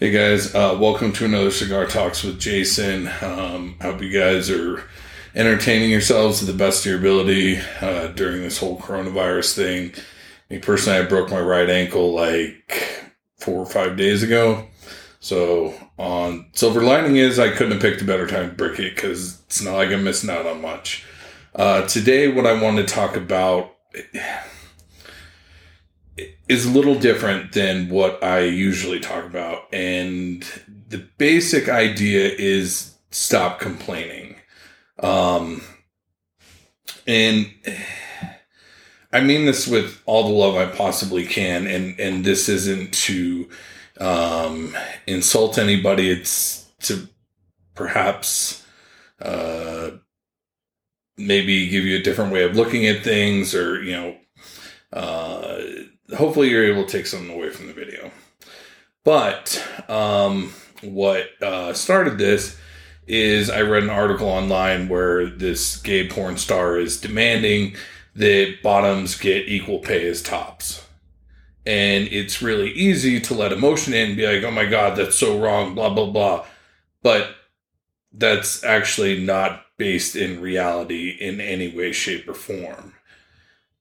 Hey guys, uh, welcome to another Cigar Talks with Jason. Um, I hope you guys are entertaining yourselves to the best of your ability uh, during this whole coronavirus thing. Me personally, I broke my right ankle like four or five days ago. So, on silver lining is I couldn't have picked a better time to break it because it's not like I'm missing out on much. Uh, today, what I want to talk about is a little different than what I usually talk about. And the basic idea is stop complaining. Um, and I mean this with all the love I possibly can. And, and this isn't to, um, insult anybody. It's to perhaps, uh, maybe give you a different way of looking at things or, you know, uh, hopefully you're able to take something away from the video. But um, what uh, started this is I read an article online where this gay porn star is demanding that bottoms get equal pay as tops. And it's really easy to let emotion in and be like, oh my God, that's so wrong, blah, blah, blah. But that's actually not based in reality in any way, shape, or form.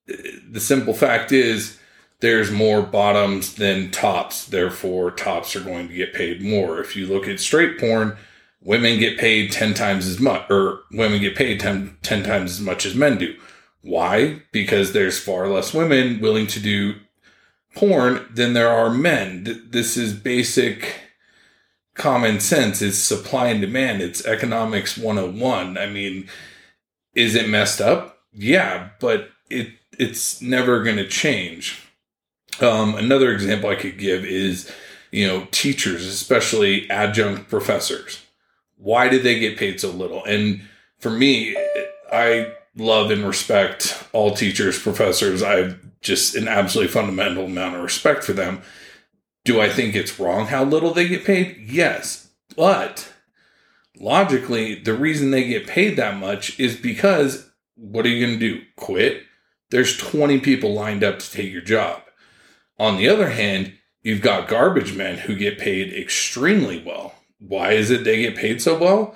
The simple fact is, there's more bottoms than tops. Therefore, tops are going to get paid more. If you look at straight porn, women get paid 10 times as much, or women get paid 10, 10 times as much as men do. Why? Because there's far less women willing to do porn than there are men. This is basic common sense. It's supply and demand. It's economics 101. I mean, is it messed up? Yeah, but it it's never going to change. Um, another example I could give is, you know, teachers, especially adjunct professors. Why did they get paid so little? And for me, I love and respect all teachers, professors. I have just an absolutely fundamental amount of respect for them. Do I think it's wrong how little they get paid? Yes. But logically, the reason they get paid that much is because what are you going to do? Quit? There's 20 people lined up to take your job. On the other hand, you've got garbage men who get paid extremely well. Why is it they get paid so well?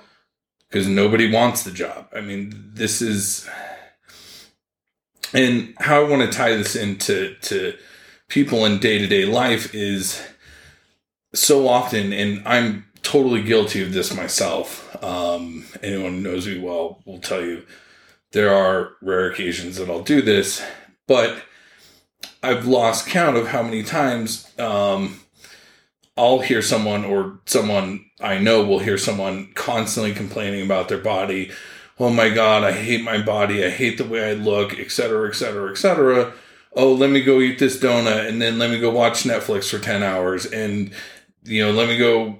Because nobody wants the job. I mean, this is. And how I want to tie this into to people in day to day life is so often, and I'm totally guilty of this myself. Um, anyone who knows me well will tell you there are rare occasions that I'll do this, but I've lost count of how many times um, I'll hear someone or someone I know will hear someone constantly complaining about their body. Oh my God, I hate my body. I hate the way I look, etc., etc., etc. Oh, let me go eat this donut and then let me go watch Netflix for 10 hours and, you know, let me go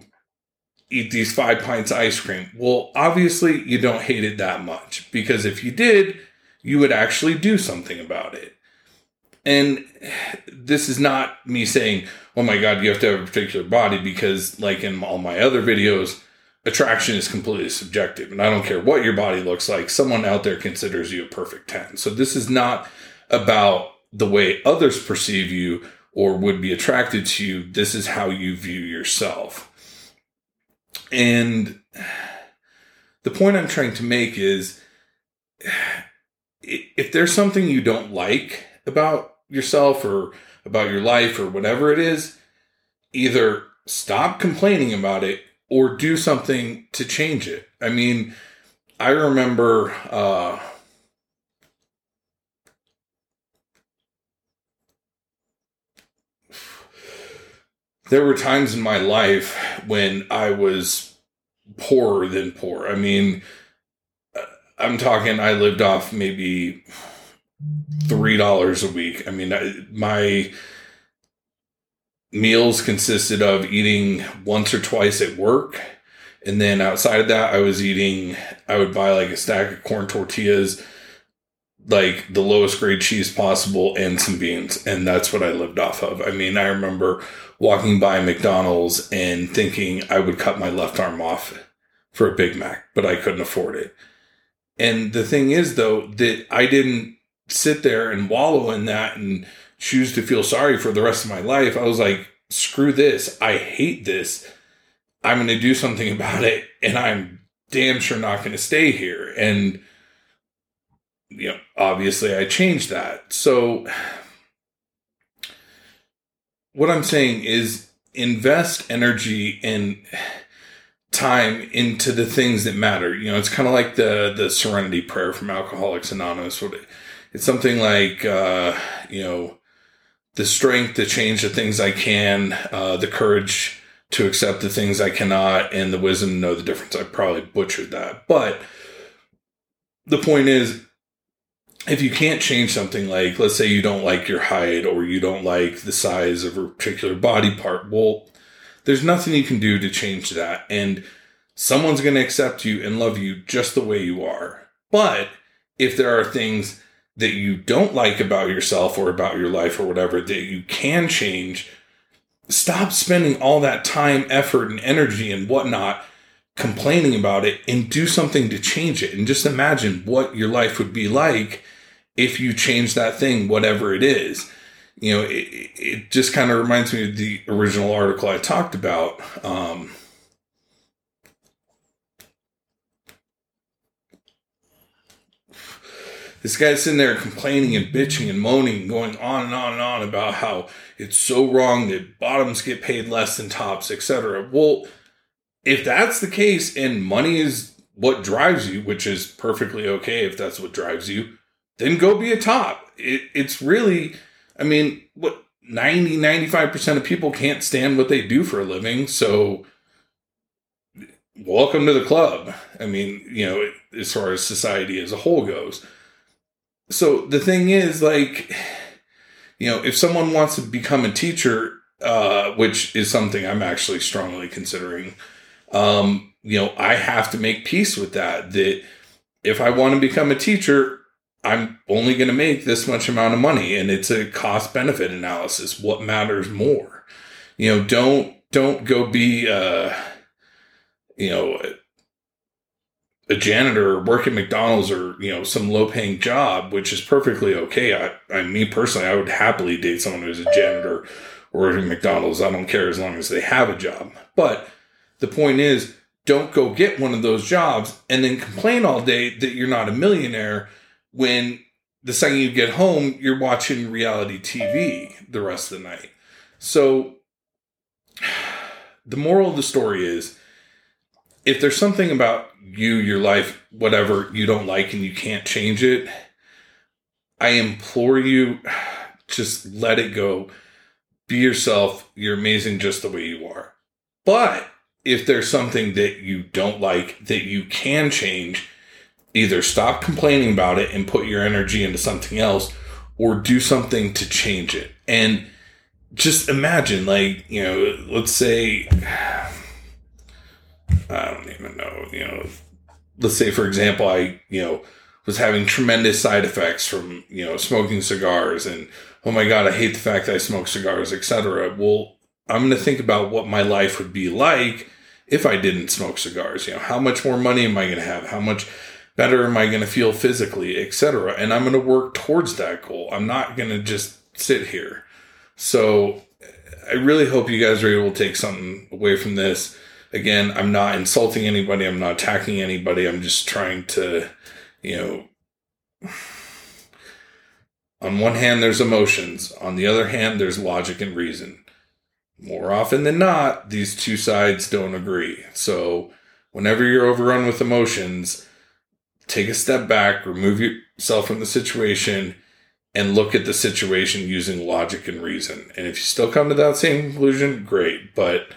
eat these five pints of ice cream. Well, obviously, you don't hate it that much because if you did, you would actually do something about it. And this is not me saying, oh my God, you have to have a particular body because, like in all my other videos, attraction is completely subjective. And I don't care what your body looks like, someone out there considers you a perfect 10. So this is not about the way others perceive you or would be attracted to you. This is how you view yourself. And the point I'm trying to make is if there's something you don't like about yourself or about your life or whatever it is, either stop complaining about it or do something to change it. I mean, I remember uh, there were times in my life when I was poorer than poor. I mean, I'm talking, I lived off maybe three dollars a week. I mean, I, my meals consisted of eating once or twice at work, and then outside of that, I was eating. I would buy like a stack of corn tortillas, like the lowest grade cheese possible, and some beans, and that's what I lived off of. I mean, I remember walking by McDonald's and thinking I would cut my left arm off for a Big Mac, but I couldn't afford it. And the thing is, though, that I didn't sit there and wallow in that and choose to feel sorry for the rest of my life. I was like, screw this. I hate this. I'm going to do something about it. And I'm damn sure not going to stay here. And, you know, obviously I changed that. So, what I'm saying is invest energy and time into the things that matter. You know, it's kind of like the the Serenity Prayer from Alcoholics Anonymous. It's something like, uh, you know, the strength to change the things I can, uh, the courage to accept the things I cannot, and the wisdom to know the difference. I probably butchered that, but the point is, if you can't change something like, let's say you don't like your height or you don't like the size of a particular body part, well, there's nothing you can do to change that. And someone's going to accept you and love you just the way you are. But if there are things that you don't like about yourself or about your life or whatever that you can change, stop spending all that time, effort, and energy and whatnot complaining about it and do something to change it. And just imagine what your life would be like if you change that thing, whatever it is you know, it, it just kind of reminds me of the original article I talked about. Um, this guy's sitting there complaining and bitching and moaning, going on and on and on about how it's so wrong that bottoms get paid less than tops, etc. Well, if that's the case and money is what drives you, which is perfectly okay if that's what drives you, then go be a top. It, it's really I mean, what 90, 95% of people can't stand what they do for a living. So, welcome to the club. I mean, you know, as far as society as a whole goes. So, the thing is, like, you know, if someone wants to become a teacher, uh, which is something I'm actually strongly considering, um, you know, I have to make peace with that. That if I want to become a teacher, I'm only going to make this much amount of money and it's a cost benefit analysis. What matters more? You know, don't, don't go be, uh, you know, a janitor or work at McDonald's or, you know, some low paying job, which is perfectly okay. I, I, me personally, I would happily date someone who's a janitor or at McDonald's. I don't care as long as they have a job. But the point is, don't go get one of those jobs and then complain all day that you're not a millionaire when the second you get home, you're watching reality TV the rest of the night. So, the moral of the story is if there's something about you, your life, whatever you don't like and you can't change it, I implore you just let it go. Be yourself. You're amazing just the way you are. But if there's something that you don't like that you can change, either stop complaining about it and put your energy into something else or do something to change it. And just imagine, like, you know, let's say, know, you know, let's say, for example, I, you know, was having tremendous side effects from, you know, smoking cigars and, oh my God, I hate the fact that I smoke cigars, etc. Well, I'm going to think about what my life would be like if I didn't smoke cigars. You know, how much more money am I going to have? How much better am I going to feel physically, etc. And I'm going to work towards that goal. I'm not going to just sit here. So I really hope you guys are able to take something away from this. Again, I'm not insulting anybody. I'm not attacking anybody. I'm just trying to, you know, on one hand, there's emotions. On the other hand, there's logic and reason. More often than not, these two sides don't agree. So whenever you're overrun with emotions, take a step back, remove yourself from the situation, and look at the situation using logic and reason. And if you still come to that same conclusion, great, but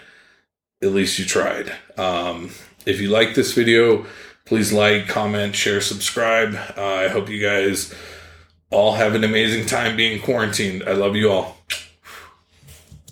at least you tried. Um, if you like this video, please like, comment, share, subscribe. Uh, I hope you guys all have an amazing time being quarantined. I love you all.